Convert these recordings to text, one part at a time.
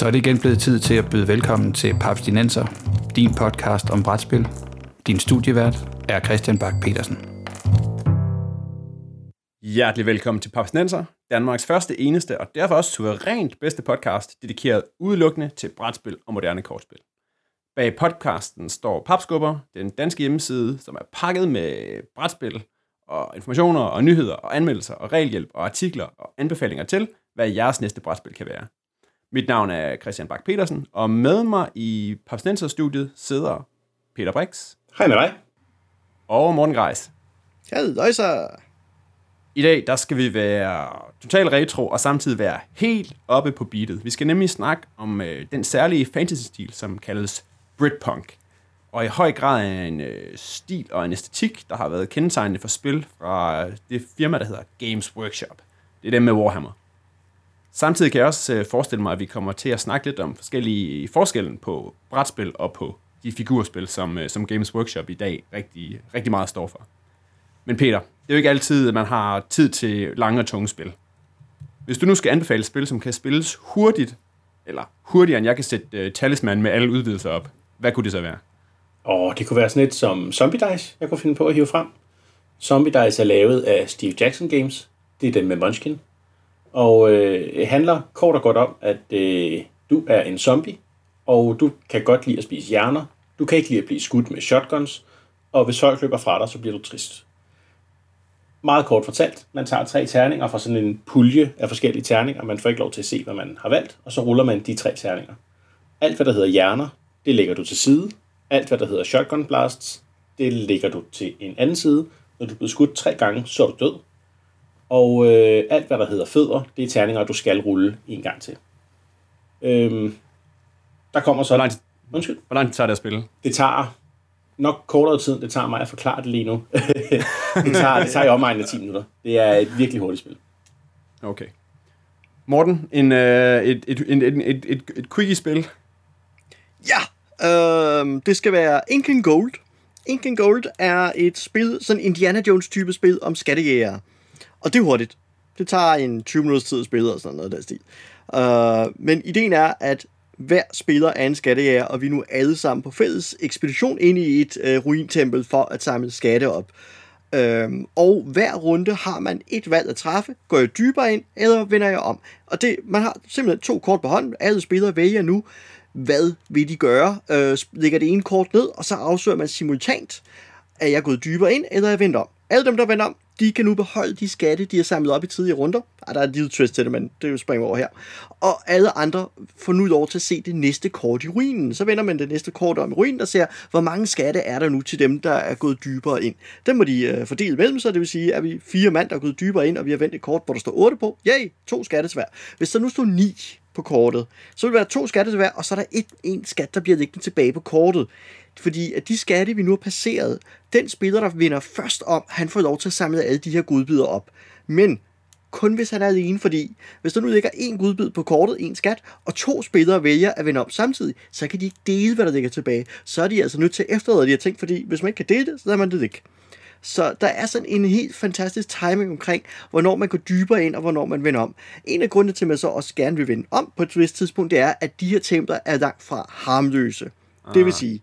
Så er det igen blevet tid til at byde velkommen til Papstinenser, din podcast om brætspil. Din studievært er Christian Bak petersen Hjertelig velkommen til Papstinenser, Danmarks første, eneste og derfor også suverænt bedste podcast, dedikeret udelukkende til brætspil og moderne kortspil. Bag podcasten står Papskubber, den danske hjemmeside, som er pakket med brætspil og informationer og nyheder og anmeldelser og regelhjælp og artikler og anbefalinger til, hvad jeres næste brætspil kan være. Mit navn er Christian Bak petersen og med mig i Papstinenser-studiet sidder Peter Brix. Hej med dig. Og Morten Greis. Hej så. I dag der skal vi være total retro og samtidig være helt oppe på beatet. Vi skal nemlig snakke om øh, den særlige fantasy-stil, som kaldes Britpunk. Og i høj grad er en øh, stil og en æstetik, der har været kendetegnende for spil fra det firma, der hedder Games Workshop. Det er dem med Warhammer. Samtidig kan jeg også øh, forestille mig, at vi kommer til at snakke lidt om forskellige øh, forskellen på brætspil og på de figurspil, som, øh, som Games Workshop i dag rigtig, rigtig meget står for. Men Peter, det er jo ikke altid, at man har tid til lange og tunge spil. Hvis du nu skal anbefale spil, som kan spilles hurtigt, eller hurtigere end jeg kan sætte uh, talisman med alle udvidelser op, hvad kunne det så være? Åh, det kunne være sådan et som Zombie Dice, jeg kunne finde på at hive frem. Zombie Dice er lavet af Steve Jackson Games. Det er den med Munchkin. Og øh, handler kort og godt om, at øh, du er en zombie, og du kan godt lide at spise hjerner. Du kan ikke lide at blive skudt med shotguns, og hvis folk løber fra dig, så bliver du trist. Meget kort fortalt, man tager tre terninger fra sådan en pulje af forskellige terninger. Man får ikke lov til at se, hvad man har valgt, og så ruller man de tre terninger. Alt, hvad der hedder hjerner, det lægger du til side. Alt, hvad der hedder shotgun blasts, det lægger du til en anden side. Når du bliver skudt tre gange, så er du død. Og øh, alt, hvad der hedder fødder, det er terninger, du skal rulle en gang til. Øhm, der kommer så... Hvor lang, Undskyld. hvor lang tid tager det at spille? Det tager nok kortere tid, det tager mig at forklare det lige nu. det, tager, det tager i omegnen af 10 minutter. Det er et virkelig hurtigt spil. Okay. Morten, en, øh, et, et, et, et, et, et, et quickie-spil. Ja, øh, det skal være Ink Gold. Ink Gold er et spil, sådan Indiana Jones type spil om skattejæger. Og det er hurtigt. Det tager en 20 minutters tid at spille og sådan noget der stil. Uh, men ideen er, at hver spiller er en skattejæger, og vi er nu alle sammen på fælles ekspedition ind i et uh, ruintempel for at samle skatte op. Øhm, og hver runde har man et valg at træffe. Går jeg dybere ind, eller vender jeg om? Og det, man har simpelthen to kort på hånden. Alle spillere vælger nu, hvad vil de gøre? Øh, lægger det ene kort ned, og så afsøger man simultant, er jeg gået dybere ind, eller er jeg vendt om? Alle dem, der vender om, de kan nu beholde de skatte, de har samlet op i tidligere runder. Ej, der er et lille twist til det, men det springer over her. Og alle andre får nu lov til at se det næste kort i ruinen. Så vender man det næste kort om i ruinen og ser, hvor mange skatte er der nu til dem, der er gået dybere ind. Dem må de øh, fordele mellem sig, det vil sige, at vi fire mand, der er gået dybere ind, og vi har vendt et kort, hvor der står 8 på. Yay, to skattesvær. Hvis der nu står 9 på kortet, så vil der være to skatte tilbage, og så er der et, en skat, der bliver liggende tilbage på kortet. Fordi at de skatte, vi nu har passeret, den spiller, der vinder først om, han får lov til at samle alle de her godbidder op. Men kun hvis han er alene, fordi hvis der nu ligger en gudbid på kortet, en skat, og to spillere vælger at vende om samtidig, så kan de ikke dele, hvad der ligger tilbage. Så er de altså nødt til at efterlade de her ting, fordi hvis man ikke kan dele det, så lader man det ikke. Så der er sådan en helt fantastisk timing omkring, hvornår man går dybere ind, og hvornår man vender om. En af grundene til, at man så også gerne vil vende om på et vist tidspunkt, det er, at de her templer er langt fra harmløse. Ah. Det vil sige,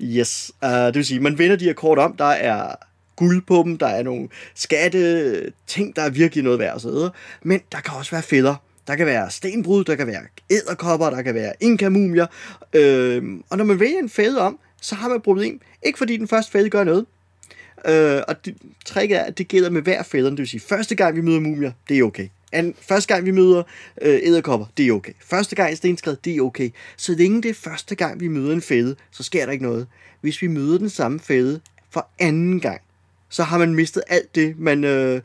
yes, uh, det vil sige, man vender de her kort om, der er guld på dem, der er nogle skatte, ting, der er virkelig noget værd og så videre. Men der kan også være fælder. Der kan være stenbrud, der kan være æderkopper, der kan være inkamumier. Øh, og når man vælger en fælde om, så har man et problem. Ikke fordi den første fælde gør noget, Øh, og det, tricket er, at det gælder med hver fælderen. Det vil sige, første gang vi møder mumier, det er okay. An, første gang vi møder øh, æderkopper, det er okay. Første gang i stenskred, det er okay. Så længe det er første gang, vi møder en fælde, så sker der ikke noget. Hvis vi møder den samme fælde for anden gang, så har man mistet alt det, man øh,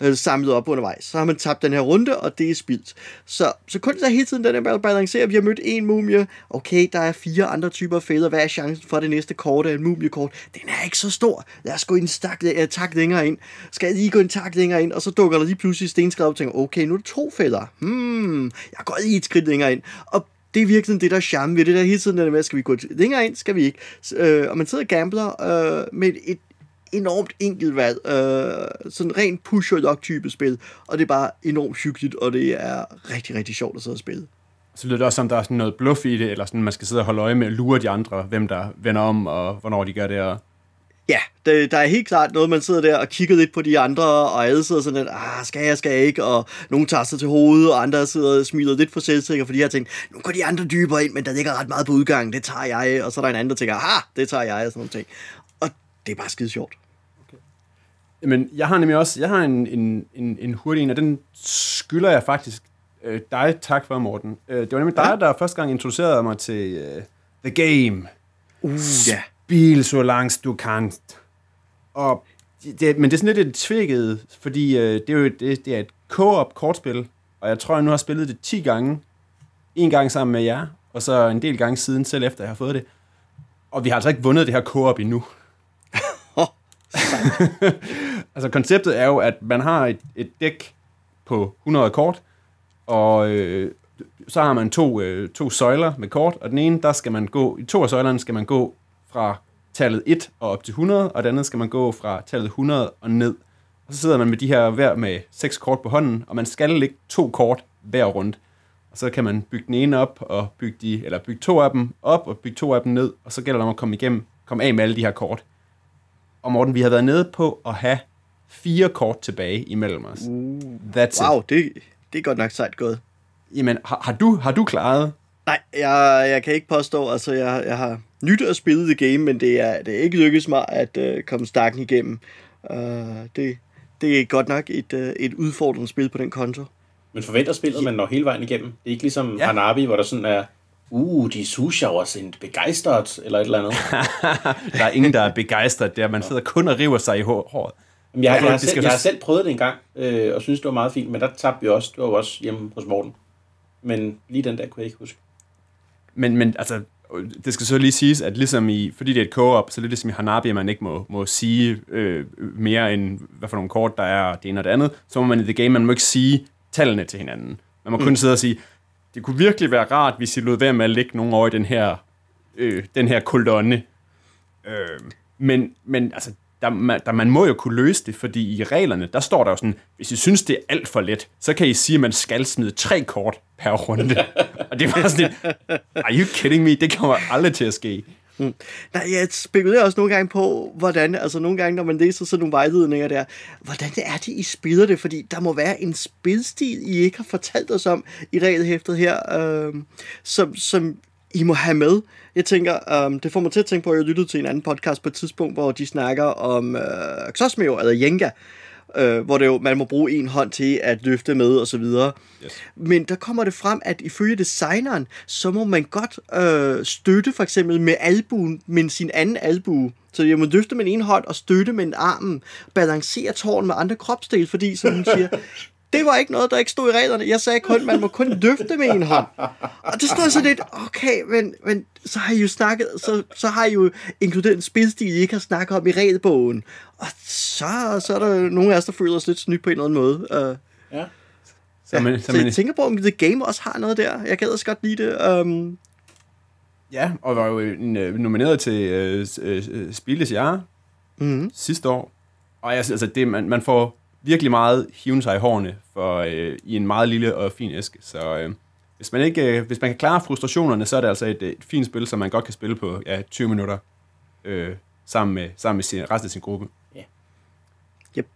havde samlet op undervejs. Så har man tabt den her runde, og det er spildt. Så, så kun så hele tiden den der balancerer. Vi har mødt en mumie. Okay, der er fire andre typer fælder. Hvad er chancen for, at det næste kort er en mumiekort? Den er ikke så stor. Lad os gå en stak, uh, tak længere ind. Skal jeg lige gå en tak længere ind? Og så dukker der lige pludselig stenskred op og tænker, okay, nu er det to fælder. Hmm, jeg går lige et skridt længere ind. Og det er virkelig det, der er charme ved det der hele tiden, der med, skal vi gå længere ind, skal vi ikke. Øh, og man sidder og gambler øh, med et, enormt enkelt valg. Øh, sådan rent push lock type spil. Og det er bare enormt hyggeligt, og det er rigtig, rigtig sjovt at sidde og spille. Så lyder det også som, der er sådan noget bluff i det, eller sådan, man skal sidde og holde øje med og lure de andre, hvem der vender om, og hvornår de gør det. Og... Ja, det, der er helt klart noget, man sidder der og kigger lidt på de andre, og alle sidder sådan lidt, ah, skal jeg, skal jeg ikke, og nogle tager sig til hovedet, og andre sidder og smiler lidt for selvsikker, fordi de har tænkt, nu går de andre dybere ind, men der ligger ret meget på udgangen, det tager jeg, og så er der en anden, der tænker, ah, det tager jeg, og sådan nogle ting. Og det er bare skide sjovt. Men jeg har nemlig også, jeg har en, en, en, en hurtig en, og den skylder jeg faktisk øh, dig tak for, Morten. Øh, det var nemlig dig, der første gang introducerede mig til øh, The Game. Uh, ja. Spil så langt du kan. Og det, men det er sådan lidt et tvækket, fordi øh, det er jo det, det er et co-op kortspil, og jeg tror, jeg nu har spillet det 10 gange. En gang sammen med jer, og så en del gange siden, selv efter jeg har fået det. Og vi har altså ikke vundet det her co-op endnu. altså konceptet er jo, at man har et, et dæk på 100 kort, og øh, så har man to, øh, to søjler med kort, og den ene, der skal man gå, i to af søjlerne skal man gå fra tallet 1 og op til 100, og den anden skal man gå fra tallet 100 og ned. Og så sidder man med de her hver med seks kort på hånden, og man skal lægge to kort hver rundt. Og så kan man bygge den ene op, og bygge, de, eller bygge to af dem op, og bygge to af dem ned, og så gælder det om at komme igennem, komme af med alle de her kort. Og Morten, vi har været nede på at have fire kort tilbage imellem os. That's Wow, it. det, det er godt nok sejt gået. Jamen, har, har, du, har du klaret? Nej, jeg, jeg kan ikke påstå, altså jeg, jeg har nyt at spille the game, men det er, det er ikke lykkedes mig at uh, komme stakken igennem. Uh, det, det er godt nok et, uh, et udfordrende spil på den konto. Men forventer spillet, at man når hele vejen igennem? Det er ikke ligesom Ja. ja. Hanabi, hvor der sådan er, uh, de sushower sind begejstret, eller et eller andet. Der er ingen, der er begejstret der. Man sidder kun og river sig i hår- håret. Jamen, jeg, Ja, jeg, har selv, jeg har selv prøvet det en gang, øh, og synes det var meget fint, men der tabte vi også. Det var også hjemme hos Morten. Men lige den der kunne jeg ikke huske. Men, men altså, det skal så lige siges, at ligesom i, fordi det er et co-op, så er det ligesom i Hanabi, at man ikke må, må sige øh, mere end, hvad for nogle kort der er, det ene og det andet. Så må man i The Game, man må ikke sige tallene til hinanden. Man må kun mm. sidde og sige, det kunne virkelig være rart, hvis I lod være med at lægge nogen over i den her, øh, den her kolonne. Øh, men, men altså, der, man, der, man må jo kunne løse det, fordi i reglerne, der står der jo sådan, hvis I synes, det er alt for let, så kan I sige, at man skal smide tre kort per runde. og det var sådan lidt, are you kidding me? Det kommer aldrig til at ske. Nej, jeg spekulerer også nogle gange på, hvordan, altså nogle gange, når man læser sådan nogle vejledninger der, hvordan det er det, I spiller det, fordi der må være en spilstil, I ikke har fortalt os om i regelhæftet her, øh, som, som I må have med. Jeg tænker, øh, det får mig til at tænke på, at jeg lyttede til en anden podcast på et tidspunkt, hvor de snakker om øh, Xosmeo, eller Jenga, øh, hvor det jo, man må bruge en hånd til at løfte med og så videre. Yes. Men der kommer det frem, at ifølge designeren, så må man godt øh, støtte for eksempel med albuen, men sin anden albue. Så jeg må løfte med en hånd og støtte med en arm, balancere tårn med andre kropsdele, fordi som hun siger, det var ikke noget, der ikke stod i reglerne. Jeg sagde kun, man må kun løfte med en hånd. Og det står så lidt, okay, men, men så har I jo snakket, så, så har I jo inkluderet en spilstil, I ikke har snakket om i regelbogen. Og så, så er der jo nogle af os, der føler os lidt snydt på en eller anden måde. Uh, Ja. Så, man, så, så så man, jeg tænker på, om The Game også har noget der. Jeg gad også godt lide det. Um, ja, og var jo en, øh, nomineret til øh, øh, øh, Spilles Jahre mm, sidste år. Og jeg, synes, altså, det, man, man får virkelig meget hiven sig i hårene for, øh, i en meget lille og fin æske. Så øh, hvis, man ikke, øh, hvis man kan klare frustrationerne, så er det altså et, et fint spil, som man godt kan spille på ja, 20 minutter øh, sammen med, sammen med sin, resten af sin gruppe. Ja. Yep.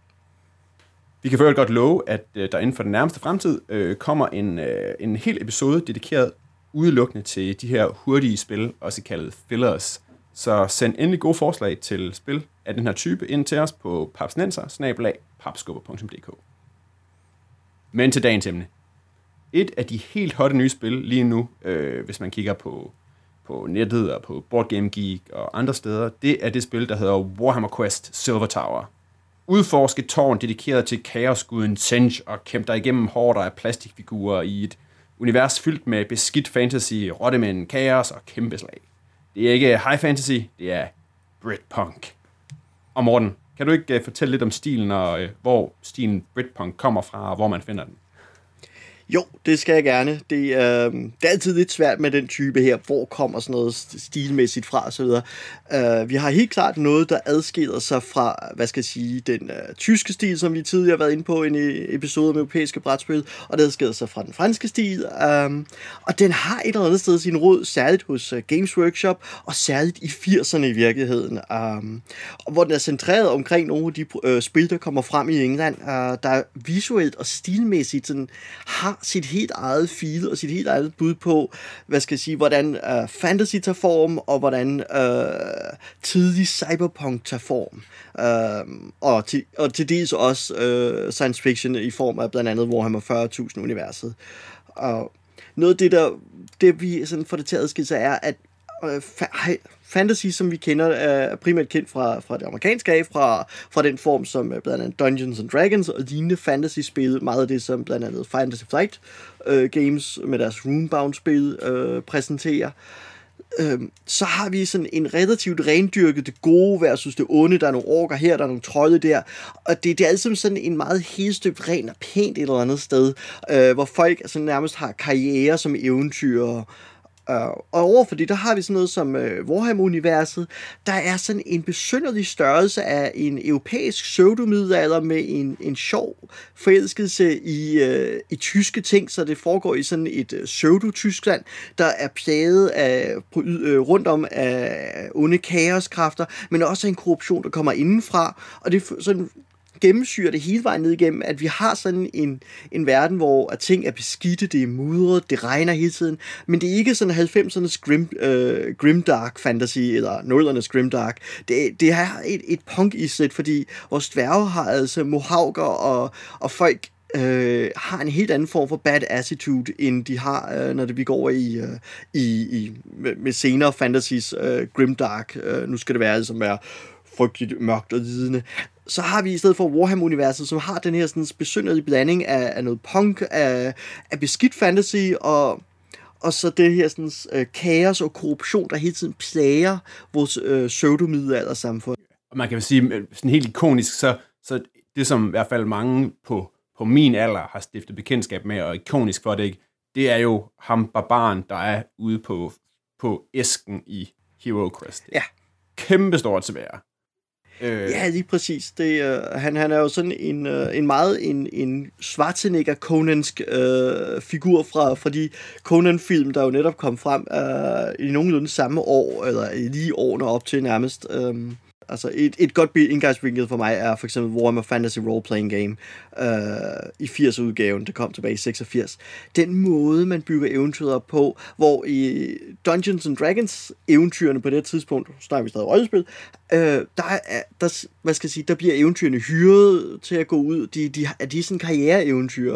Vi kan øvrigt godt love, at øh, der inden for den nærmeste fremtid øh, kommer en, øh, en hel episode dedikeret udelukkende til de her hurtige spil, også kaldet fillers. Så send endelig gode forslag til spil af den her type ind til os på papsnenser men til dagens emne. Et af de helt hotte nye spil lige nu, øh, hvis man kigger på, på nettet og på Board Game Geek og andre steder, det er det spil, der hedder Warhammer Quest Silver Tower. Udforsk et tårn dedikeret til kaosguden Senj og kæmpe dig igennem hårder af plastikfigurer i et univers fyldt med beskidt fantasy, rottemænd, kaos og kæmpe slag. Det er ikke high fantasy, det er Britpunk. Og Morten, kan du ikke uh, fortælle lidt om stilen og uh, hvor stilen Britpunk kommer fra og hvor man finder den? Jo, det skal jeg gerne. Det, øh, det er altid lidt svært med den type her. Hvor kommer sådan noget stilmæssigt fra osv. Øh, vi har helt klart noget, der adskiller sig fra, hvad skal jeg sige, den øh, tyske stil, som vi tidligere har været inde på i en øh, episode om europæiske brætspil, og det adskiller sig fra den franske stil. Øh, og den har et eller andet sted sin rod, særligt hos øh, Games Workshop, og særligt i 80'erne i virkeligheden. Øh, og hvor den er centreret omkring nogle af de øh, spil, der kommer frem i England, øh, der visuelt og stilmæssigt sådan, har sit helt eget feel og sit helt eget bud på, hvad skal jeg sige, hvordan øh, fantasy tager form, og hvordan øh, tidlig cyberpunk tager form. Øh, og, til, og til dels også øh, science fiction i form af blandt andet Warhammer 40.000 universet. Og noget af det, der det vi sådan får det til at adskille sig, er, at øh, fantasy, som vi kender, er primært kendt fra, fra det amerikanske af, fra, fra den form, som øh, blandt andet Dungeons and Dragons og lignende fantasy-spil, meget af det, som blandt andet Fantasy Flight øh, Games med deres Runebound-spil øh, præsenterer. Øh, så har vi sådan en relativt rendyrket det gode versus det onde. Der er nogle orker her, der er nogle trolde der. Og det, det er altid sådan en meget helstøbt ren og pænt et eller andet sted, øh, hvor folk altså nærmest har karriere som eventyrer Øh, og overfor det, der har vi sådan noget som øh, Warhammer-universet, der er sådan en besynderlig størrelse af en europæisk pseudomiddelalder med en, en sjov forelskelse i, øh, i tyske ting, så det foregår i sådan et øh, pseudo-Tyskland, der er plaget af, øh, rundt om af onde kaoskræfter, men også en korruption, der kommer indenfra, og det sådan gennemsyrer det hele vejen ned igennem, at vi har sådan en, en verden, hvor at ting er beskidte, det er mudret, det regner hele tiden, men det er ikke sådan 90'ernes grim, øh, grimdark fantasy, eller 0'ernes grimdark. Det, det er et, et punk i set, fordi vores dværge har altså mohawker og, og folk øh, har en helt anden form for bad attitude, end de har, øh, når det, vi går over i, øh, i, i med, med senere fantasies øh, grimdark. Øh, nu skal det være, som være frygteligt mørkt og lidende så har vi i stedet for Warhammer-universet, som har den her sådan besynderlige blanding af, af noget punk, af, af beskidt fantasy, og, og så det her sådan, øh, kaos og korruption, der hele tiden plager vores øh, pseudo-middelalder-samfund. Og man kan vel sige, øh, sådan helt ikonisk, så, så det som i hvert fald mange på, på min alder har stiftet bekendtskab med, og ikonisk for det ikke, det er jo ham barbaren, der er ude på, på æsken i Hero Quest. Ja. Kæmpe stort til være. Øh. Ja, lige præcis. Det, øh, han, han er jo sådan en, øh, en meget en, en Schwarzenegger Conansk øh, figur fra, fra de Conan-film, der jo netop kom frem øh, i nogenlunde samme år, eller lige årene op til nærmest. Øh. Altså et, et godt indgangsvinkel for mig er for eksempel Warhammer Fantasy Role Playing Game øh, i 80 udgaven, der kom tilbage i 86. Den måde, man bygger eventyret op på, hvor i Dungeons and Dragons eventyrene på det tidspunkt, snakker vi stadig rollespil, øh, der, er, der, hvad skal jeg sige, der bliver eventyrene hyret til at gå ud. De, de, er de sådan karriereeventyr,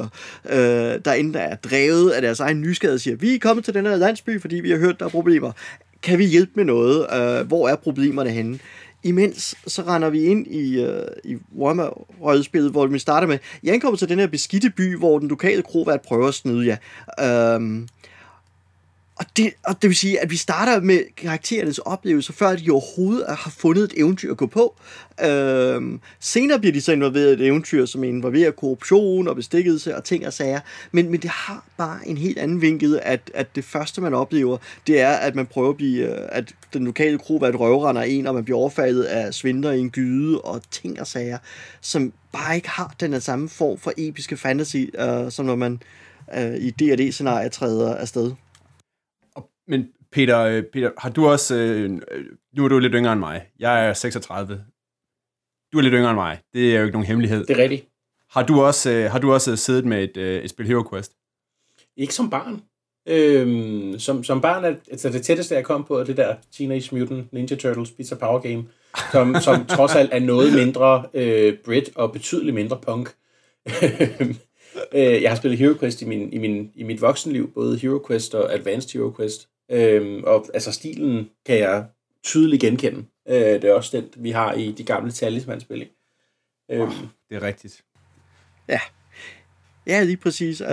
øh, der enten er drevet af deres egen nysgerrighed og siger, vi er kommet til den her landsby, fordi vi har hørt, der er problemer. Kan vi hjælpe med noget? Øh, hvor er problemerne henne? Imens så render vi ind i, øh, i Warhammer-rødspillet, hvor vi starter med, jeg ankommer til den her beskidte by, hvor den lokale krovært prøver at snyde jer. Øhm, og det, og det vil sige, at vi starter med karakterernes oplevelser, før de overhovedet har fundet et eventyr at gå på. Øhm, senere bliver de så involveret i et eventyr, som involverer korruption og bestikkelse og ting og sager. Men, men det har bare en helt anden vinkel, at, at det første, man oplever, det er, at man prøver at blive, øh, at den lokale kro er et røvrender en, og man bliver overfaldet af svinder i en gyde og ting og sager, som bare ikke har den samme form for episke fantasy, øh, som når man øh, i D&D-scenarier træder afsted. Men Peter, øh, Peter, har du også... Øh, nu er du lidt yngre end mig. Jeg er 36. Du er lidt yngre end mig. Det er jo ikke nogen hemmelighed. Det er rigtigt. Har du også, øh, har du også siddet med et, øh, et spil Hero Quest? Ikke som barn. Øhm, som, som barn, er, altså det tætteste, jeg kom på, er det der Teenage Mutant Ninja Turtles Pizza Power Game, som, som trods alt er noget mindre øh, Brit og betydeligt mindre punk. øh, jeg har spillet Hero Quest i, min, i, min, i mit voksenliv, både Hero Quest og Advanced Hero Quest. Øhm, og altså stilen kan jeg tydeligt genkende. Øh, det er også den, vi har i de gamle talisman-spil. Øhm. Oh, det er rigtigt. Ja. Ja, lige præcis. Uh,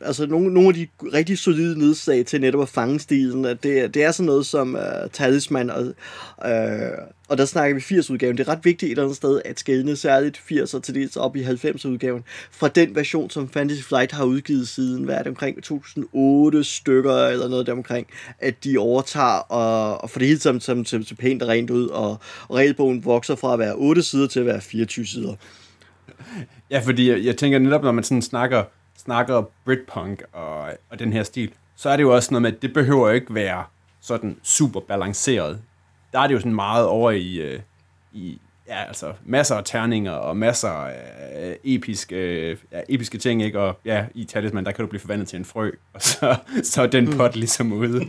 altså, nogle, nogle af de rigtig solide nedslag til netop at fange stilen, at det, det er sådan noget som uh, Talisman, og, uh, og der snakker vi 80-udgaven. Det er ret vigtigt et eller andet sted at skælne særligt 80'er til dels op i 90'er-udgaven fra den version, som Fantasy Flight har udgivet siden, hvad er det, omkring 2008 stykker eller noget deromkring, at de overtager og, og får det hele sammen til, pænt og rent ud, og, og regelbogen vokser fra at være 8 sider til at være 24 sider. Ja, fordi jeg, jeg tænker netop, når man sådan snakker, snakker Britpunk og, og den her stil, så er det jo også noget med, at det behøver ikke være sådan super balanceret. Der er det jo sådan meget over i, øh, i ja, altså masser af terninger og masser af episke, ja, episke ting, ikke? Og ja, i Talisman, der kan du blive forvandlet til en frø, og så, så er den pot ligesom ude.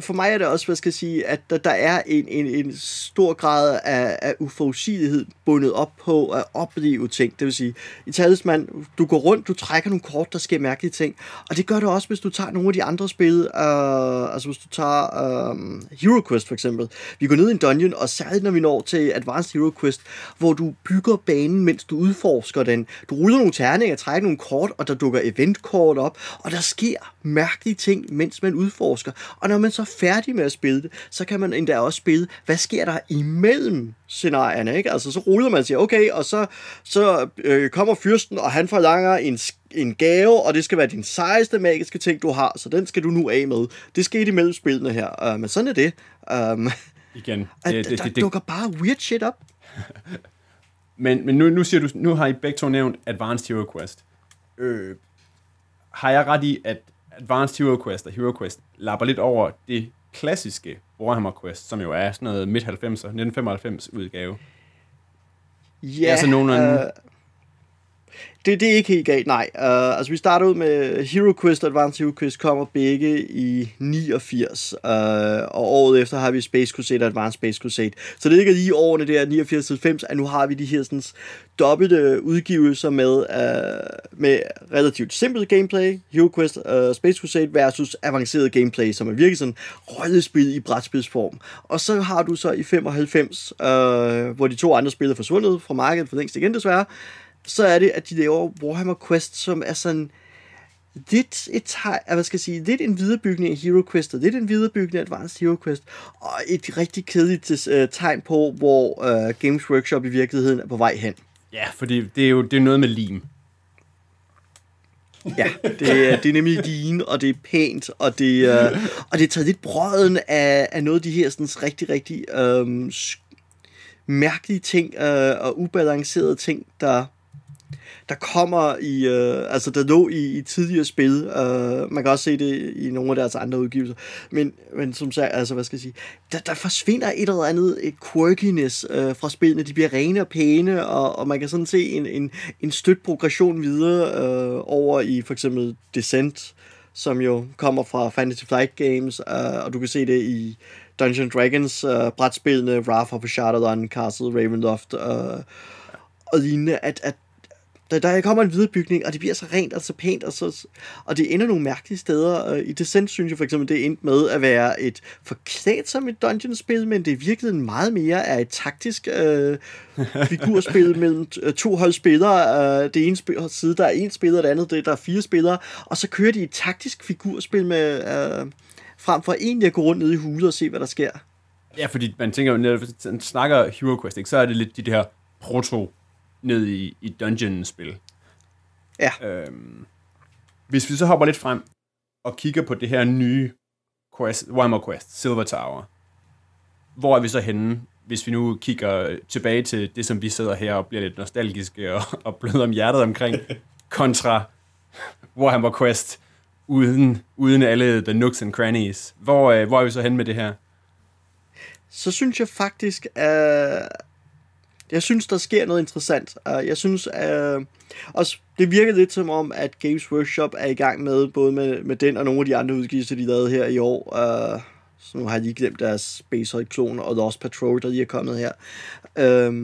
For mig er det også, hvad skal jeg sige, at der, der er en, en, en stor grad af, af uforudsigelighed bundet op på at opleve ting. Det vil sige, i talisman, du går rundt, du trækker nogle kort, der sker mærkelige ting. Og det gør det også, hvis du tager nogle af de andre spil. Øh, altså hvis du tager øh, Hero Quest for eksempel. Vi går ned i en dungeon, og særligt når vi når til Advanced Hero Quest, hvor du bygger banen, mens du udforsker den. Du ruller nogle terninger, trækker nogle kort, og der dukker eventkort op, og der sker mærkelige ting, mens man udforsker. Og når man så er færdig med at spille det, så kan man endda også spille, hvad sker der imellem scenarierne, ikke? Altså, så ruller man sig, okay, og så, så øh, kommer fyrsten, og han forlanger en, en gave, og det skal være din sejeste magiske ting, du har, så den skal du nu af med. Det skete imellem spillene her, uh, men sådan er det. Um, Igen. at Det, der det, det, dukker bare weird shit op. Men, men nu, nu siger du, nu har I begge to nævnt Advanced Hero Quest. Øh, har jeg ret i, at Advanced Hero Quest og Hero Quest lapper lidt over det klassiske Warhammer Quest, som jo er sådan noget midt-90'er, 1995 udgave? Ja, sådan nogenlunde- øh, det, det er ikke helt galt, nej. Uh, altså, vi starter ud med Hero Quest og Advanced Hero Quest kommer begge i 89, uh, øh, og året efter har vi Space Crusade og Advanced Space Crusade. Så det ligger lige i årene der, 89-90, at nu har vi de her sådan, dobbelte udgivelser med, uh, med relativt simpelt gameplay, Hero Quest og uh, Space Crusade versus avanceret gameplay, som er virkelig sådan rollespil i brætspilsform. Og så har du så i 95, uh, hvor de to andre spil er forsvundet fra markedet for længst igen desværre, så er det, at de laver Warhammer Quest, som er sådan lidt et hvad skal jeg sige, lidt en viderebygning af Hero Quest, og lidt en viderebygning af Advanced Hero Quest, og et rigtig kedeligt uh, tegn på, hvor uh, Games Workshop i virkeligheden er på vej hen. Ja, fordi det er jo det er noget med lim. Ja, det, er- det er nemlig din, og det er pænt, og det, uh, og det er taget lidt brøden af, af noget af de her sådan, rigtig, rigtig um, mærkelige ting uh, og ubalancerede ting, der der kommer i, øh, altså der lå i, i tidligere spil, øh, man kan også se det i nogle af deres andre udgivelser, men, men som sagt, altså hvad skal jeg sige, der, der forsvinder et eller andet et quirkiness øh, fra spillene, de bliver rene og pæne, og, og man kan sådan se en, en, en støt progression videre øh, over i for eksempel Descent, som jo kommer fra Fantasy Flight Games, øh, og du kan se det i Dungeons Dragons øh, brætspillene, Wrath of Shadowrun, Castle Ravenloft øh, og lignende, at, at der, der kommer en viderebygning, og det bliver så rent og så pænt, og, så, og det ender nogle mærkelige steder. Øh, I Descent synes jeg for eksempel, det endte med at være et forklædt som et dungeon-spil, men det er virkelig meget mere af et taktisk øh, figurspil mellem to hold spillere. Øh, det ene spil, side, der er en spiller, det andet, det, der er fire spillere, og så kører de et taktisk figurspil med... Øh, frem for egentlig at gå rundt ned i huset og se, hvad der sker. Ja, fordi man tænker jo, når man snakker Hero Quest, ikke, så er det lidt de der proto ned i, i dungeon-spil. Ja. Øhm, hvis vi så hopper lidt frem og kigger på det her nye quest, Warhammer Quest, Silver Tower, hvor er vi så henne, hvis vi nu kigger tilbage til det, som vi sidder her og bliver lidt nostalgiske og, og bløder om hjertet omkring, kontra Warhammer Quest, uden, uden alle the nooks and crannies. Hvor, øh, hvor er vi så henne med det her? så synes jeg faktisk, at jeg synes, der sker noget interessant. Uh, jeg synes, uh, også, det virker lidt som om, at Games Workshop er i gang med, både med, med den og nogle af de andre udgivelser, de lavede her i år. Uh, så nu har jeg lige glemt deres Space Hulk klon og Lost Patrol, der lige er kommet her. Uh,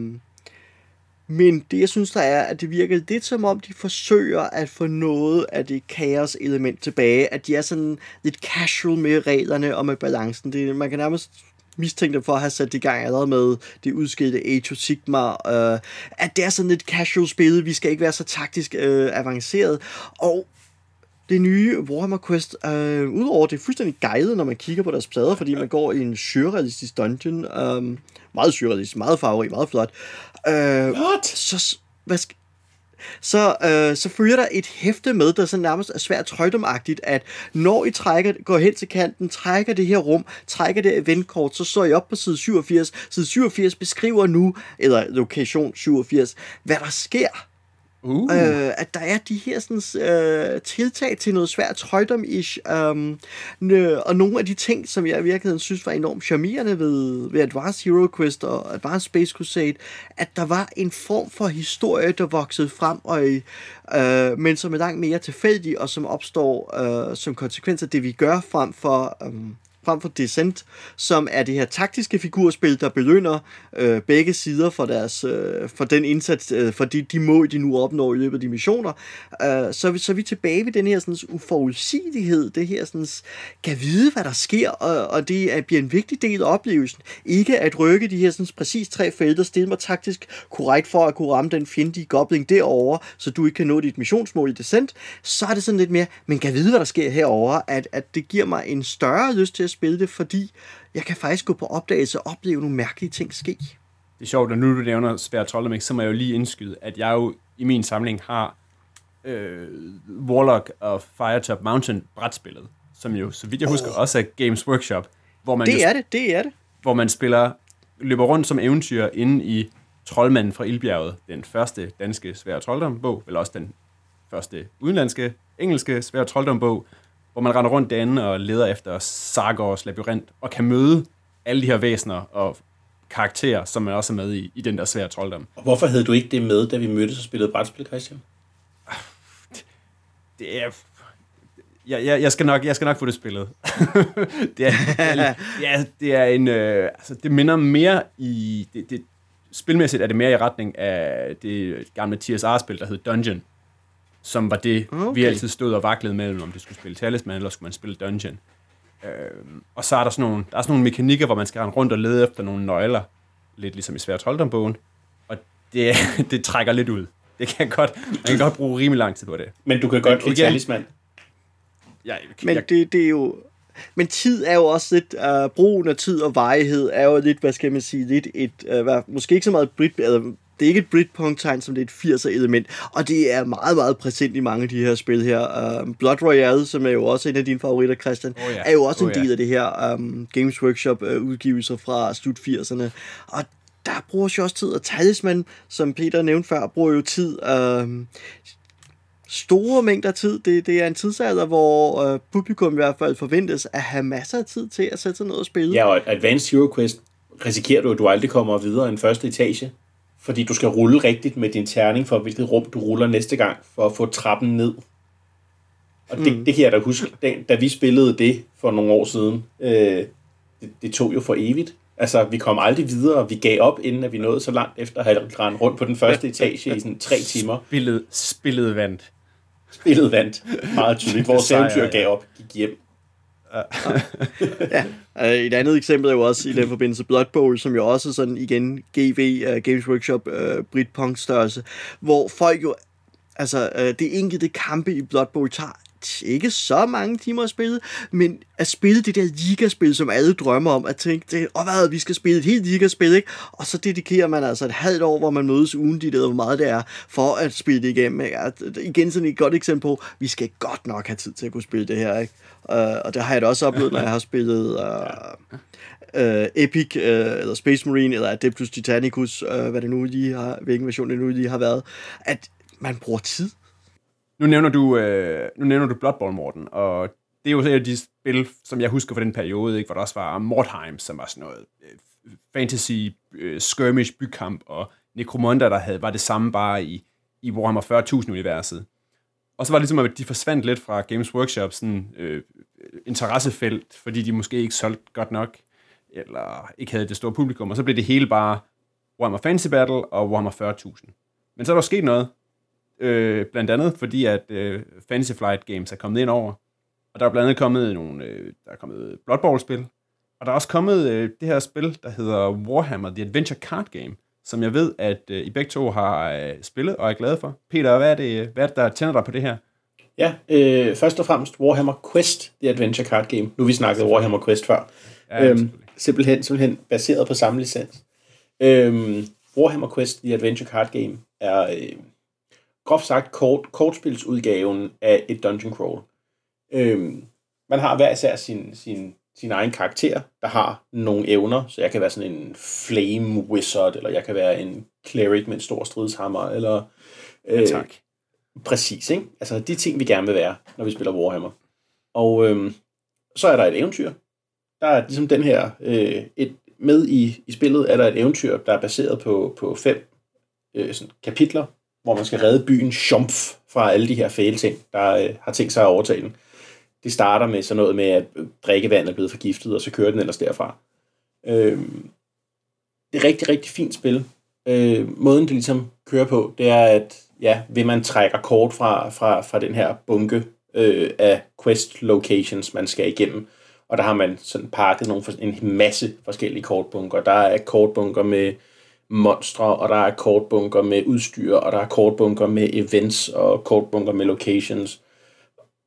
men det, jeg synes, der er, at det virker lidt som om, de forsøger at få noget af det kaos-element tilbage. At de er sådan lidt casual med reglerne og med balancen. Det, man kan nærmest mistænkt dem for at have sat i gang allerede med det udskilte Age of Sigma, øh, at det er sådan lidt casual spil, vi skal ikke være så taktisk øh, avanceret, og det nye Warhammer Quest, øh, udover det er fuldstændig guidet, når man kigger på deres plader, fordi man går i en surrealistisk dungeon, øh, meget surrealistisk, meget farverig, meget flot. Øh, What? Så, hvad så, øh, så følger der et hæfte med, der så nærmest er svært trøjdomagtigt, at når I trækker, går hen til kanten, trækker det her rum, trækker det eventkort, så står I op på side 87. Side 87 beskriver nu, eller lokation 87, hvad der sker Uh. øh, at der er de her sådan, øh, tiltag til noget svært trøjdom-ish, um, nø, og nogle af de ting, som jeg i virkeligheden synes var enormt charmerende ved, ved Advanced Hero Quest og Advanced Space Crusade, at der var en form for historie, der voksede frem, og, øh, men som er langt mere tilfældig, og som opstår øh, som konsekvens af det, vi gør, frem for... Øh, frem for Descent, som er det her taktiske figurspil, der belønner øh, begge sider for, deres, øh, for den indsats, øh, for de, de mål, de nu opnår i løbet af de missioner. Øh, så, er vi- så er vi tilbage ved den her sådan, uforudsigelighed, det her sådan, kan vide, hvad der sker, og, og det er, bliver en vigtig del af oplevelsen. Ikke at rykke de her sådan, præcis tre felter, stille mig taktisk korrekt for at kunne ramme den fjendtlige gobling derovre, så du ikke kan nå dit missionsmål i Descent, så er det sådan lidt mere, men kan vide, hvad der sker herovre, at, at det giver mig en større lyst til at spille det, fordi jeg kan faktisk gå på opdagelse og opleve nogle mærkelige ting ske. Det er sjovt, at nu du nævner Svær Troldom, så må jeg jo lige indskyde, at jeg jo i min samling har øh, Warlock og Firetop Mountain brætspillet, som jo, så vidt jeg husker, også er Games Workshop, hvor man, jo, Det er det, det er det. hvor man spiller, løber rundt som eventyr inde i Troldmanden fra Ildbjerget, den første danske Svær Trolddom-bog, eller også den første udenlandske, engelske Svær Trolddom-bog, hvor man render rundt derinde og leder efter Sargors labyrint, og kan møde alle de her væsener og karakterer, som man også er med i, i den der svære trolddom. Og hvorfor havde du ikke det med, da vi mødtes og spillede brætspil, Christian? Det er... Jeg, jeg, jeg, skal nok, jeg skal nok få det spillet. det, er, ja, det er en... Øh, altså, det minder mere i... Det, det, spilmæssigt er det mere i retning af det gamle TSR-spil, der hed Dungeon, som var det, okay. vi Okay. altid stod og vaklede mellem, om det skulle spille Talisman, eller skulle man spille Dungeon. Øh, og så er der sådan, nogle, der er sådan nogle mekanikker, hvor man skal rende rundt og lede efter nogle nøgler, lidt ligesom i Svær Trolddombogen, og det, det trækker lidt ud. Det kan godt, man kan godt bruge rimelig lang tid på det. Men du kan godt lide igen- talisman. Jeg, Men jeg, det, det er jo... Men tid er jo også lidt, uh, brugen af tid og varighed er jo lidt, hvad skal man sige, lidt et, uh, hvad, måske ikke så meget Brit, eller, det er ikke et Britpunk-tegn, som det er et 80'er element, og det er meget, meget præsent i mange af de her spil her. Uh, Blood Royale, som er jo også en af dine favoritter, Christian, Åh ja. er jo også en Åh ja. del af det her um, Games Workshop uh, udgivelser fra slut 80'erne, og der bruger jo også tid, og Talisman, som Peter nævnte før, bruger jo tid. Um, store mængder tid. Det, det er en tidsalder, hvor øh, publikum i hvert fald forventes at have masser af tid til at sætte sig ned og spille. Ja, og Advanced Hero Quest risikerer du, at du aldrig kommer videre end første etage. Fordi du skal rulle rigtigt med din terning for, hvilket rum du ruller næste gang, for at få trappen ned. Og det, mm. det kan jeg da huske, da, da vi spillede det for nogle år siden. Øh, det, det tog jo for evigt. Altså, vi kom aldrig videre, vi gav op, inden at vi nåede så langt efter at have rendt rundt på den første etage i sådan tre timer. spillet, spillet vandt. Spillet vandt meget tydeligt. Vores eventyr gav op, gik hjem. Uh, et andet eksempel er jo også i den forbindelse Blood Bowl, som jo også er sådan igen GV, uh, øh, Games Workshop, øh, uh, Britpunk størrelse, hvor folk jo, altså uh, det enkelte kampe i Blood Bowl tager ikke så mange timer at spille, men at spille det der ligaspil, som alle drømmer om, at tænke, det, oh, hvad, vi skal spille et helt ligaspil, ikke? Og så dedikerer man altså et halvt år, hvor man mødes ugentligt, eller hvor meget det er, for at spille det igennem. Ikke? Igen sådan et godt eksempel på, vi skal godt nok have tid til at kunne spille det her, ikke? Uh, og det har jeg da også oplevet, når jeg har spillet uh, uh, Epic, uh, eller Space Marine, eller Adeptus Titanicus, uh, hvad det nu lige har, hvilken version det nu lige har været, at man bruger tid. Nu nævner du, øh, nu nævner du Blood Bowl, Morten, og det er jo et af de spil, som jeg husker fra den periode, ikke, hvor der også var Mordheim, som var sådan noget øh, fantasy, øh, skirmish, bykamp, og Necromunda, der havde, var det samme bare i, i Warhammer 40.000-universet. Og så var det ligesom, at de forsvandt lidt fra Games Workshop sådan, øh, interessefelt, fordi de måske ikke solgte godt nok, eller ikke havde det store publikum, og så blev det hele bare Warhammer Fantasy Battle og Warhammer 40.000. Men så er der sket noget, øh, blandt andet fordi, at øh, Fantasy Flight Games er kommet ind over, og der er blandt andet kommet nogle, øh, der er kommet Blood Bowl-spil, Og der er også kommet øh, det her spil, der hedder Warhammer The Adventure Card Game, som jeg ved, at øh, I begge to har øh, spillet og er glade for. Peter, hvad er, det, hvad er det, der tænder dig på det her? Ja, øh, først og fremmest Warhammer Quest, The Adventure Card Game. Nu vi snakket Warhammer Quest før. Ja, øhm, simpelthen, simpelthen baseret på samme licens. Øhm, Warhammer Quest, The Adventure Card Game, er øh, groft sagt kort, kortspilsudgaven af et dungeon crawl. Øhm, man har hver især sin, sin, sin egen karakter, der har nogle evner, så jeg kan være sådan en flame wizard, eller jeg kan være en cleric med en stor stridshammer, eller... Øh, ja, tak. Præcis, ikke? Altså de ting, vi gerne vil være, når vi spiller Warhammer. Og øhm, så er der et eventyr. Der er ligesom den her, øh, et, med i, i spillet er der et eventyr, der er baseret på, på fem øh, sådan kapitler, hvor man skal redde byen Schumpf fra alle de her fæle ting, der øh, har tænkt sig at overtage den. Det starter med sådan noget med, at øh, drikkevand er blevet forgiftet, og så kører den ellers derfra. Øh, det er rigtig, rigtig fint spil. Øh, måden, det ligesom kører på, det er, at ja, vil man trækker kort fra, fra, fra den her bunke øh, af quest locations, man skal igennem. Og der har man sådan pakket nogle, en masse forskellige kortbunker. Der er kortbunker med monstre, og der er kortbunker med udstyr, og der er kortbunker med events, og kortbunker med locations.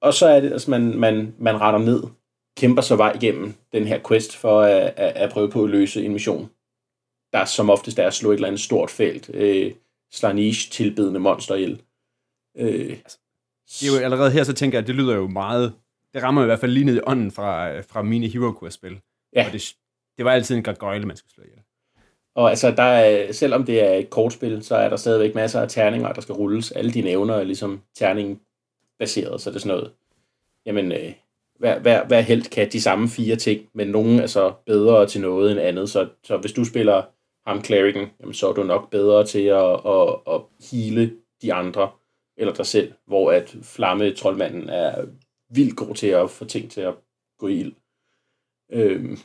Og så er det, at altså man, man, man retter ned, kæmper sig vej igennem den her quest for at, at, at prøve på at løse en mission. Der som oftest er at slå et eller andet stort felt. Øh, Slanish tilbedende monster ihjel. Øh, det er jo allerede her, så tænker jeg, at det lyder jo meget... Det rammer i hvert fald lige ned i ånden fra, fra mine Hero Quest-spil. Ja. Og det, det var altid en gargoyle, man skulle slå ihjel. Og altså, der er, selvom det er et kortspil, så er der stadigvæk masser af terninger, der skal rulles. Alle dine evner er ligesom terningen baseret, så det er sådan noget. Jamen, øh, hver, hver, hver held kan de samme fire ting, men nogen er så bedre til noget end andet. Så, så hvis du spiller ham clericen, jamen, så er du nok bedre til at, at, at hele de andre, eller dig selv, hvor at flamme troldmanden er vildt god til at få ting til at gå i ild. Øhm.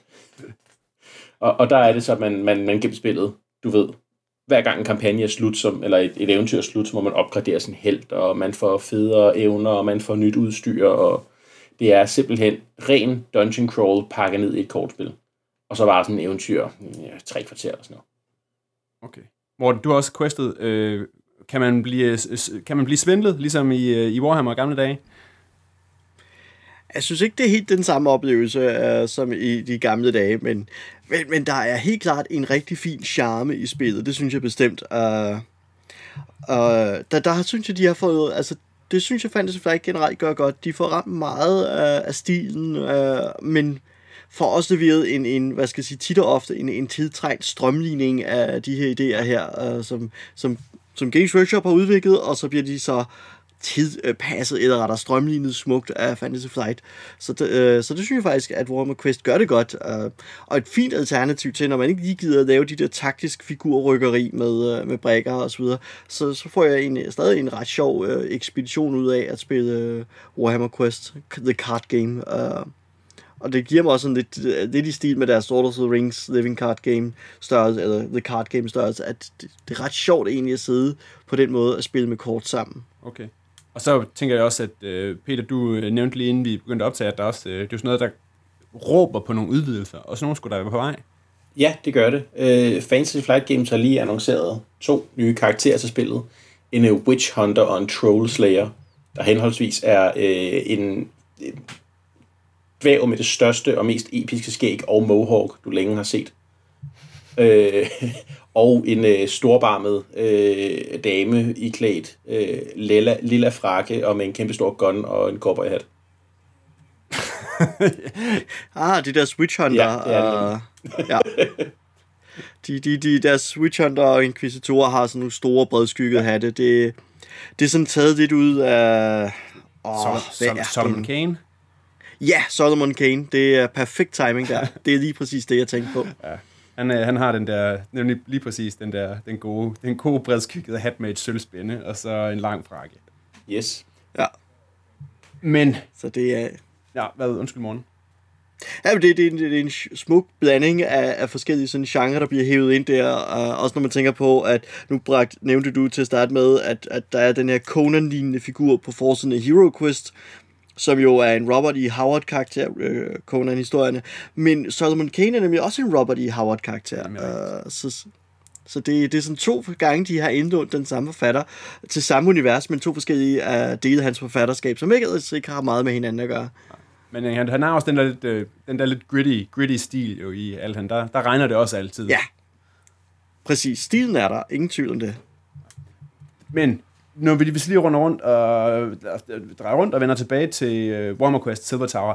Og, og der er det så, at man, man, man gennem spillet, du ved, hver gang en kampagne er slut, som, eller et, et eventyr er slut, så må man opgradere sin held, og man får federe evner, og man får nyt udstyr, og det er simpelthen ren dungeon crawl pakket ned i et kortspil. Og så var sådan en eventyr, mm, ja, tre kvarter eller sådan noget. Okay. Morten, du har også questet. Øh, kan, man blive, kan man blive svindlet, ligesom i, øh, i Warhammer gamle dage? Jeg synes ikke, det er helt den samme oplevelse uh, som i de gamle dage, men, men, men der er helt klart en rigtig fin charme i spillet. Det synes jeg bestemt. Uh, uh, der, der synes jeg, de har fået... Altså, det synes jeg Fantasy Flight generelt gør godt. De får ramt meget uh, af stilen, uh, men får også leveret en, en hvad skal jeg sige, tit og ofte en, en tiltrængt strømligning af de her idéer her, uh, som, som, som Games Workshop har udviklet, og så bliver de så tidpasset eller rettere strømlignet smukt af Fantasy Flight. Så det, øh, så det synes jeg faktisk, at Warhammer Quest gør det godt. Øh, og et fint alternativ til, når man ikke lige gider at lave de der taktisk figurrykkeri med, øh, med brækker og så videre, så, så får jeg en, stadig en ret sjov øh, ekspedition ud af at spille øh, Warhammer Quest, The Card Game. Øh, og det giver mig også sådan lidt, øh, lidt i stil med deres Lord of the Rings Living Card Game størrelse, eller The Card Game størrelse, at det, det er ret sjovt egentlig at sidde på den måde at spille med kort sammen. Okay. Og så tænker jeg også, at øh, Peter, du øh, nævnte lige inden vi begyndte at optage, at der også, øh, det er sådan noget, der råber på nogle udvidelser, og sådan nogle skulle der være på vej. Ja, det gør det. Øh, Fantasy Flight Games har lige annonceret to nye karakterer til spillet. En uh, Witch Hunter og en Troll Slayer, der henholdsvis er øh, en, en dværg med det største og mest episke skæg og mohawk, du længe har set. Øh, og en øh, storbarmet øh, dame i klædt øh, lilla, lilla frakke og med en kæmpe stor gun og en cowboyhat. ah, de der Switch Hunter. Ja, det er uh, ja. De, de, de der Switch Hunter og Inquisitorer har sådan nogle store, bredskyggede hatte. Det, det er sådan taget lidt ud af... Oh, Sol- Sol- Solomon Kane? Ja, Solomon Kane. Det er perfekt timing der. Det er lige præcis det, jeg tænkte på. Ja. Han, øh, han har den der, nemlig lige præcis den der, den gode, den gode bredskyggede hat med et sølvspænde, og så en lang frakke. Yes. Ja. Men... Så det er... Ja, hvad? Undskyld, morgen. Ja, det, det, det, det er en smuk blanding af, af forskellige sådan genre, der bliver hævet ind der. Uh, også når man tænker på, at nu bragt, nævnte du til at starte med, at, at der er den her Conan-lignende figur på forsiden af Hero Quest, som jo er en Robert E. Howard-karakter, øh, Conan-historierne. Men Solomon Kane er nemlig også en Robert E. Howard-karakter. Uh, så, så det, det er sådan to gange, de har indlånt den samme forfatter til samme univers, men to forskellige uh, dele af hans forfatterskab, som ikke, altså ikke har meget med hinanden at gøre. Men øh, han, han har også den der lidt, øh, den der lidt gritty, gritty stil jo i alt han. Der, der regner det også altid. Ja, præcis. Stilen er der. Ingen tvivl om det. Men når vi hvis lige runder rundt og øh, drejer rundt og vender tilbage til uh, Warhammer Quest Silver Tower,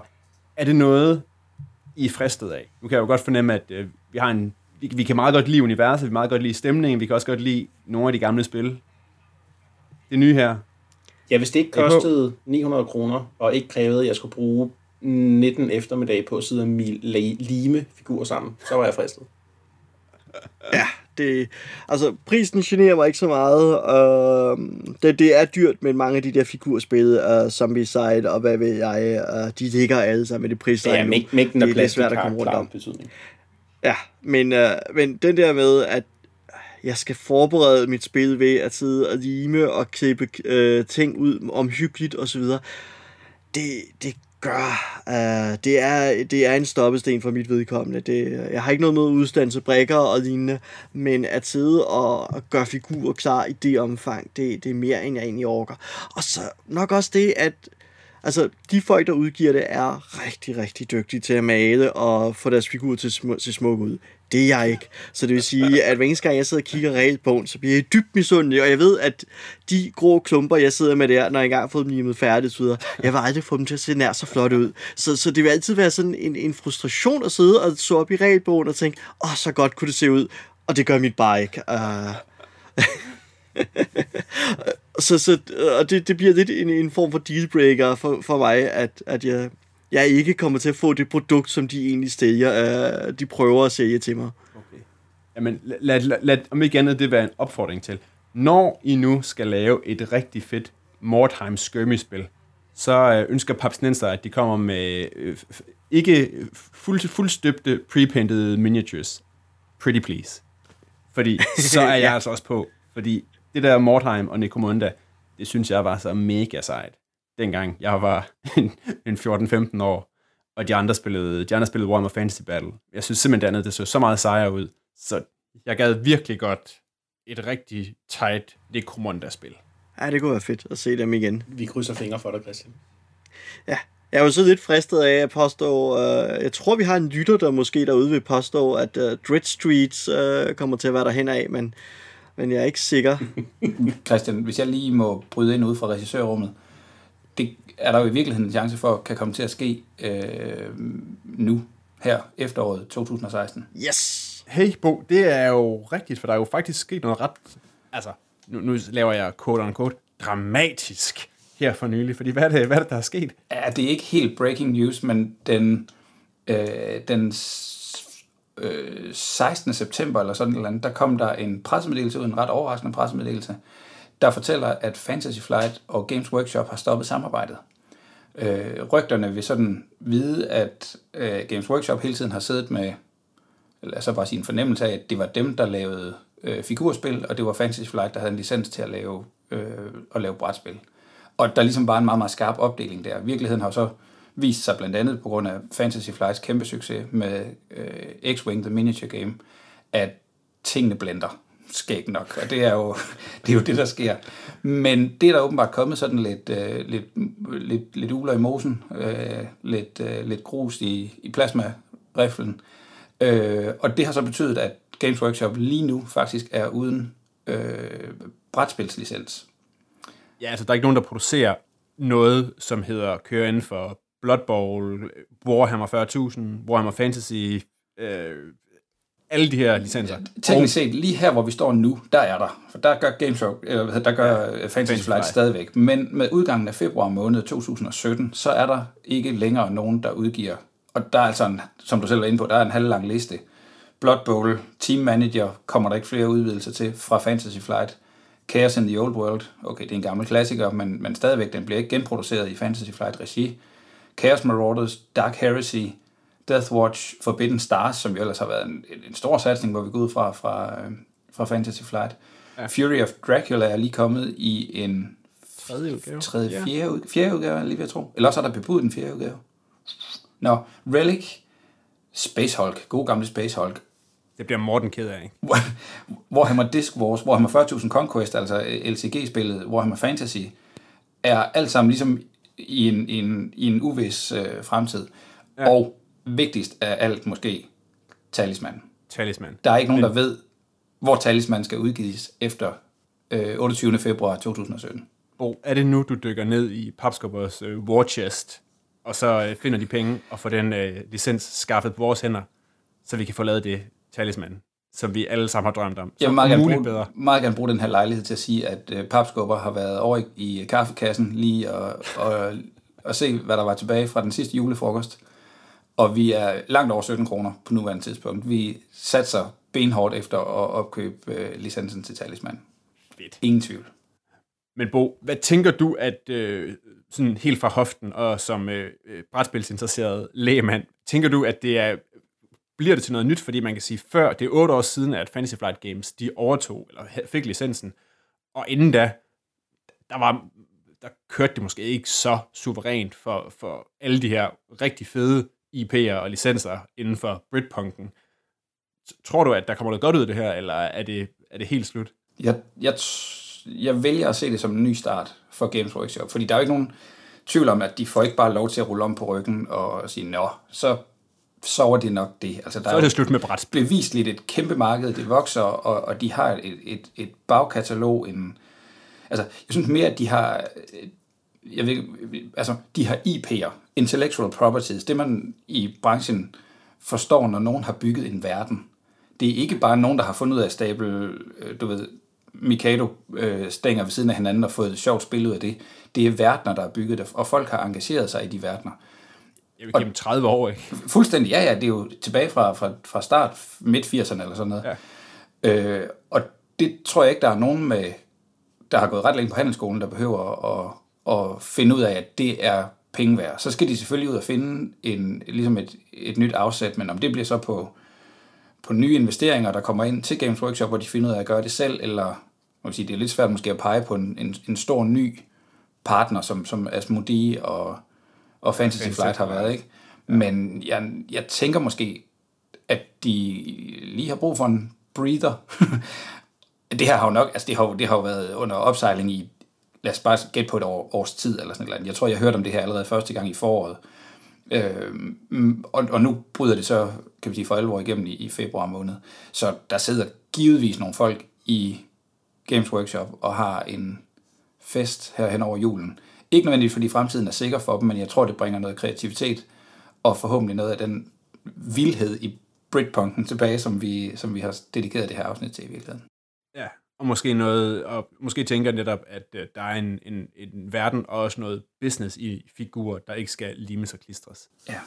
er det noget, I er fristet af? Nu kan jeg jo godt fornemme, at uh, vi har en vi, vi kan meget godt lide universet, vi kan meget godt lide stemningen, vi kan også godt lide nogle af de gamle spil. Det nye her. Ja, hvis det ikke kostede 900 kroner, og ikke krævede, at jeg skulle bruge 19 eftermiddag på at sidde og lime figurer sammen, så var jeg fristet. Ja, det, altså prisen generer mig ikke så meget. Uh, det, det er dyrt med mange af de der figurspil, uh, Zombie Side og hvad ved jeg, uh, de ligger alle sammen med det pris. Ja, mængden af plads, svært at komme rundt om. Betydning. Ja, men, uh, men den der med, at jeg skal forberede mit spil ved at sidde og lime og klippe uh, ting ud omhyggeligt osv., det, det gør. Uh, øh, det, er, det er en stoppesten for mit vedkommende. Det, jeg har ikke noget med udstand brækker og lignende, men at sidde og, og gøre figurer klar i det omfang, det, det er mere, end jeg egentlig orker. Og så nok også det, at altså, de folk, der udgiver det, er rigtig, rigtig dygtige til at male og få deres figur til, sm- til smuk ud. Det er jeg ikke. Så det vil sige, at hver eneste gang jeg sidder og kigger reelt på så bliver jeg dybt misundelig, og jeg ved, at de grå klumper, jeg sidder med der, når jeg engang har fået dem limet færdigt, så videre, jeg vil aldrig få dem til at se nær så flot ud. Så, så det vil altid være sådan en, en frustration at sidde og så op i regelbogen og tænke, åh, oh, så godt kunne det se ud, og det gør mit bare ikke. Uh... så, så, og det, det bliver lidt en, en form for dealbreaker for, for mig, at, at jeg, jeg ikke kommer til at få det produkt, som de egentlig sælger, uh, de prøver at sælge til mig. Okay. Jamen, lad, lad, lad om ikke andet det være en opfordring til. Når I nu skal lave et rigtig fedt Mordheim skirmish-spil, så øh, ønsker Papsnenser, at de kommer med øh, ikke fuld, fuldstøbte prepainted miniatures. Pretty please. Fordi så er jeg ja. altså også på. Fordi det der Mordheim og Necromunda, det synes jeg var så mega sejt. Dengang jeg var en, en 14-15 år, og de andre spillede, de andre spillede Warhammer Fantasy Battle. Jeg synes simpelthen, det andet, det så så meget sejere ud. Så jeg gad virkelig godt et rigtig tight Necromunda-spil. Ja, det kunne være fedt at se dem igen. Vi krydser fingre for dig, Christian. Ja, jeg er jo så lidt fristet af at påstå, uh, jeg tror vi har en lytter, der måske derude vil påstå, at uh, Dread Streets uh, kommer til at være derhen af, men men jeg er ikke sikker. Christian, hvis jeg lige må bryde ind ud fra regissørrummet, det er der jo i virkeligheden en chance for, kan komme til at ske øh, nu, her, efteråret 2016. Yes! Hey Bo, det er jo rigtigt, for der er jo faktisk sket noget ret, altså, nu, nu laver jeg quote on quote, dramatisk her for nylig, fordi hvad er det, hvad er det der er sket? Ja, det er ikke helt breaking news, men den, øh, den øh, 16. september eller sådan noget, der kom der en pressemeddelelse ud, en ret overraskende pressemeddelelse, der fortæller, at Fantasy Flight og Games Workshop har stoppet samarbejdet. Øh, rygterne vil sådan vide, at øh, Games Workshop hele tiden har siddet med, eller så bare sin fornemmelse af, at det var dem, der lavede øh, figurspil, og det var Fantasy Flight, der havde en licens til at lave, øh, at lave brætspil. Og der ligesom bare en meget, meget skarp opdeling der. Virkeligheden har jo så vist sig blandt andet på grund af Fantasy Flights kæmpe succes med øh, X-Wing, The Miniature Game, at tingene blender skægt nok, og det er jo det, er jo det der sker. Men det er der åbenbart kommet sådan lidt, øh, lidt, lidt, lidt uler i mosen, øh, lidt, øh, lidt grus i, i plasma-riflen, øh, og det har så betydet, at Games Workshop lige nu faktisk er uden øh, brætspilslicens. Ja, altså der er ikke nogen, der producerer noget, som hedder køre inden for Blood Bowl, Warhammer 40.000, Warhammer Fantasy, øh, alle de her licenser. Teknisk set, lige her, hvor vi står nu, der er der. For der gør Games eller der gør ja, Fantasy, Fantasy Flight, Flight stadigvæk. Men med udgangen af februar måned 2017, så er der ikke længere nogen, der udgiver. Og der er altså, en, som du selv var inde på, der er en halv lang liste. Blood Bowl, Team Manager, kommer der ikke flere udvidelser til fra Fantasy Flight. Chaos in the Old World, okay, det er en gammel klassiker, men, men stadigvæk, den bliver ikke genproduceret i Fantasy Flight regi. Chaos Marauders, Dark Heresy, Death Watch, Forbidden Stars, som jo ellers har været en, en stor satsning, hvor vi går ud fra, fra, fra Fantasy Flight. Ja. Fury of Dracula er lige kommet i en tredje udgave. tredje, fjerde, ud, fjerde udgave, lige ved at tro. Eller også er der bebudt den fjerde udgave. Nå, Relic, Space Hulk, god gamle Space Hulk, Det bliver Morten ked af, ikke? var Disc Wars, var 40.000 Conquest, altså LCG-spillet, var Fantasy, er alt sammen ligesom i en, en, i en uvis øh, fremtid. Ja. Og vigtigst af alt måske, Talisman. Talisman. Der er ikke nogen, der ved, hvor Talisman skal udgives efter øh, 28. februar 2017. Bo, er det nu, du dykker ned i Papskubbers øh, war chest, og så øh, finder de penge og får den øh, licens skaffet på vores hænder, så vi kan få lavet det talisman, som vi alle sammen har drømt om. Jeg vil meget gerne, bruge, bedre. meget gerne bruge den her lejlighed til at sige, at øh, Papskubber har været over i, i kaffekassen lige og, og, og se, hvad der var tilbage fra den sidste julefrokost. Og vi er langt over 17 kroner på nuværende tidspunkt. Vi satser benhårdt efter at opkøbe øh, licensen til Talisman. Fedt. Ingen tvivl. Men Bo, hvad tænker du, at øh, sådan helt fra hoften og som øh, øh, brætspilsinteresseret lægemand, tænker du, at det er, bliver det til noget nyt, fordi man kan sige, før, det er otte år siden, at Fantasy Flight Games, de overtog, eller fik licensen, og inden da, der var der kørte det måske ikke så suverænt for, for alle de her rigtig fede IP'er og licenser inden for Britpunken. Tror du, at der kommer noget godt ud af det her, eller er det, er det helt slut? Jeg, jeg, jeg vælger at se det som en ny start for Games Workshop, fordi der er jo ikke nogen tvivl om, at de får ikke bare lov til at rulle om på ryggen og sige, nå, så, så var det nok det. Altså, der Så er det slut med brætspil. bevisligt et kæmpe marked, det vokser, og, og de har et, et, et bagkatalog, en, altså, jeg synes mere, at de har, øh, jeg ved, altså, de har IP'er, intellectual properties, det man i branchen forstår, når nogen har bygget en verden. Det er ikke bare nogen, der har fundet ud af at stable, øh, du ved, Mikado øh, stænger ved siden af hinanden og fået et sjovt spil ud af det. Det er verdener, der er bygget det, og folk har engageret sig i de verdener. Jeg vil gennem 30 år, ikke? Fuldstændig, ja, ja, det er jo tilbage fra, fra, fra start, midt 80'erne eller sådan noget. Ja. Øh, og det tror jeg ikke, der er nogen med, der har gået ret længe på handelsskolen, der behøver at, at finde ud af, at det er penge værd. Så skal de selvfølgelig ud og finde en, ligesom et, et nyt afsæt, men om det bliver så på, på nye investeringer, der kommer ind til Games Workshop, hvor de finder ud af at gøre det selv, eller man kan sige, det er lidt svært måske at pege på en, en, en stor ny partner, som, som Asmodee og, og Fantasy Fantasy Flight har været, ikke? Men jeg, jeg tænker måske, at de lige har brug for en breather. det her har jo nok, altså det har, det har jo været under opsejling i, lad os bare gætte på et år, års tid, eller sådan noget. Jeg tror, jeg hørte om det her allerede første gang i foråret. Øh, og, og nu bryder det så, kan vi sige, for alvor igennem i, i februar måned. Så der sidder givetvis nogle folk i Games Workshop og har en fest her hen over julen. Ikke nødvendigvis, fordi fremtiden er sikker for dem, men jeg tror, det bringer noget kreativitet og forhåbentlig noget af den vildhed i Britpunken tilbage, som vi, som vi har dedikeret det her afsnit til i virkeligheden. Ja, og måske noget, og måske tænker jeg netop, at øh, der er en, en, en verden og også noget business i figurer, der ikke skal limes og klistres. Ja,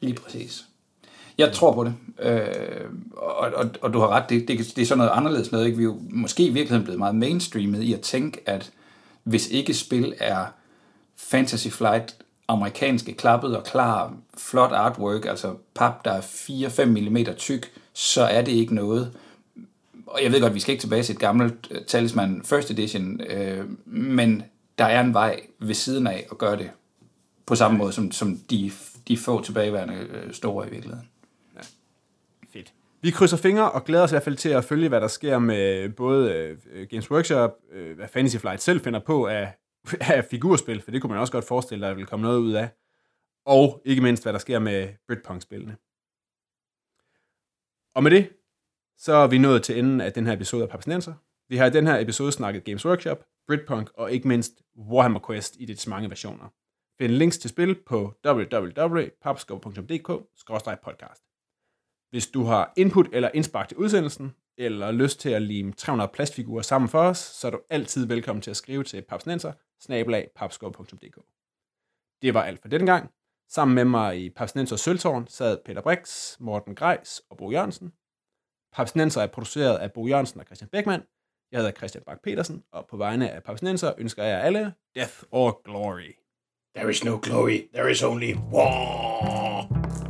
lige præcis. Jeg tror på det, øh, og, og, og du har ret, det, det, det er sådan noget anderledes noget. Ikke? Vi er jo måske i virkeligheden blevet meget mainstreamet i at tænke, at hvis ikke spil er Fantasy Flight, amerikanske, klappet og klar, flot artwork, altså pap, der er 4-5 mm tyk, så er det ikke noget. Og jeg ved godt, vi skal ikke tilbage til et gammelt uh, talisman First Edition, øh, men der er en vej ved siden af at gøre det på samme måde, som, som de, de få tilbageværende øh, store i virkeligheden. Fedt. Vi krydser fingre og glæder os i hvert fald til at følge, hvad der sker med både øh, Games Workshop, øh, hvad Fantasy Flight selv finder på af, af figurspil, for det kunne man også godt forestille dig, at der vil komme noget ud af. Og ikke mindst, hvad der sker med Britpunk-spillene. Og med det, så er vi nået til enden af den her episode af Papsnenser. Vi har i den her episode snakket Games Workshop, Britpunk og ikke mindst Warhammer Quest i dets mange versioner. Find links til spil på www.papskov.dk-podcast. Hvis du har input eller indspark til udsendelsen, eller lyst til at lime 300 plastfigurer sammen for os, så er du altid velkommen til at skrive til papsnenser, Det var alt for denne gang. Sammen med mig i Papsnenser Sølvtårn sad Peter Brix, Morten Grejs og Bo Jørgensen. Papsnenser er produceret af Bo Jørgensen og Christian Beckmann. Jeg hedder Christian Bak petersen og på vegne af Papsnenser ønsker jeg alle Death or Glory. There is no glory, there is only war.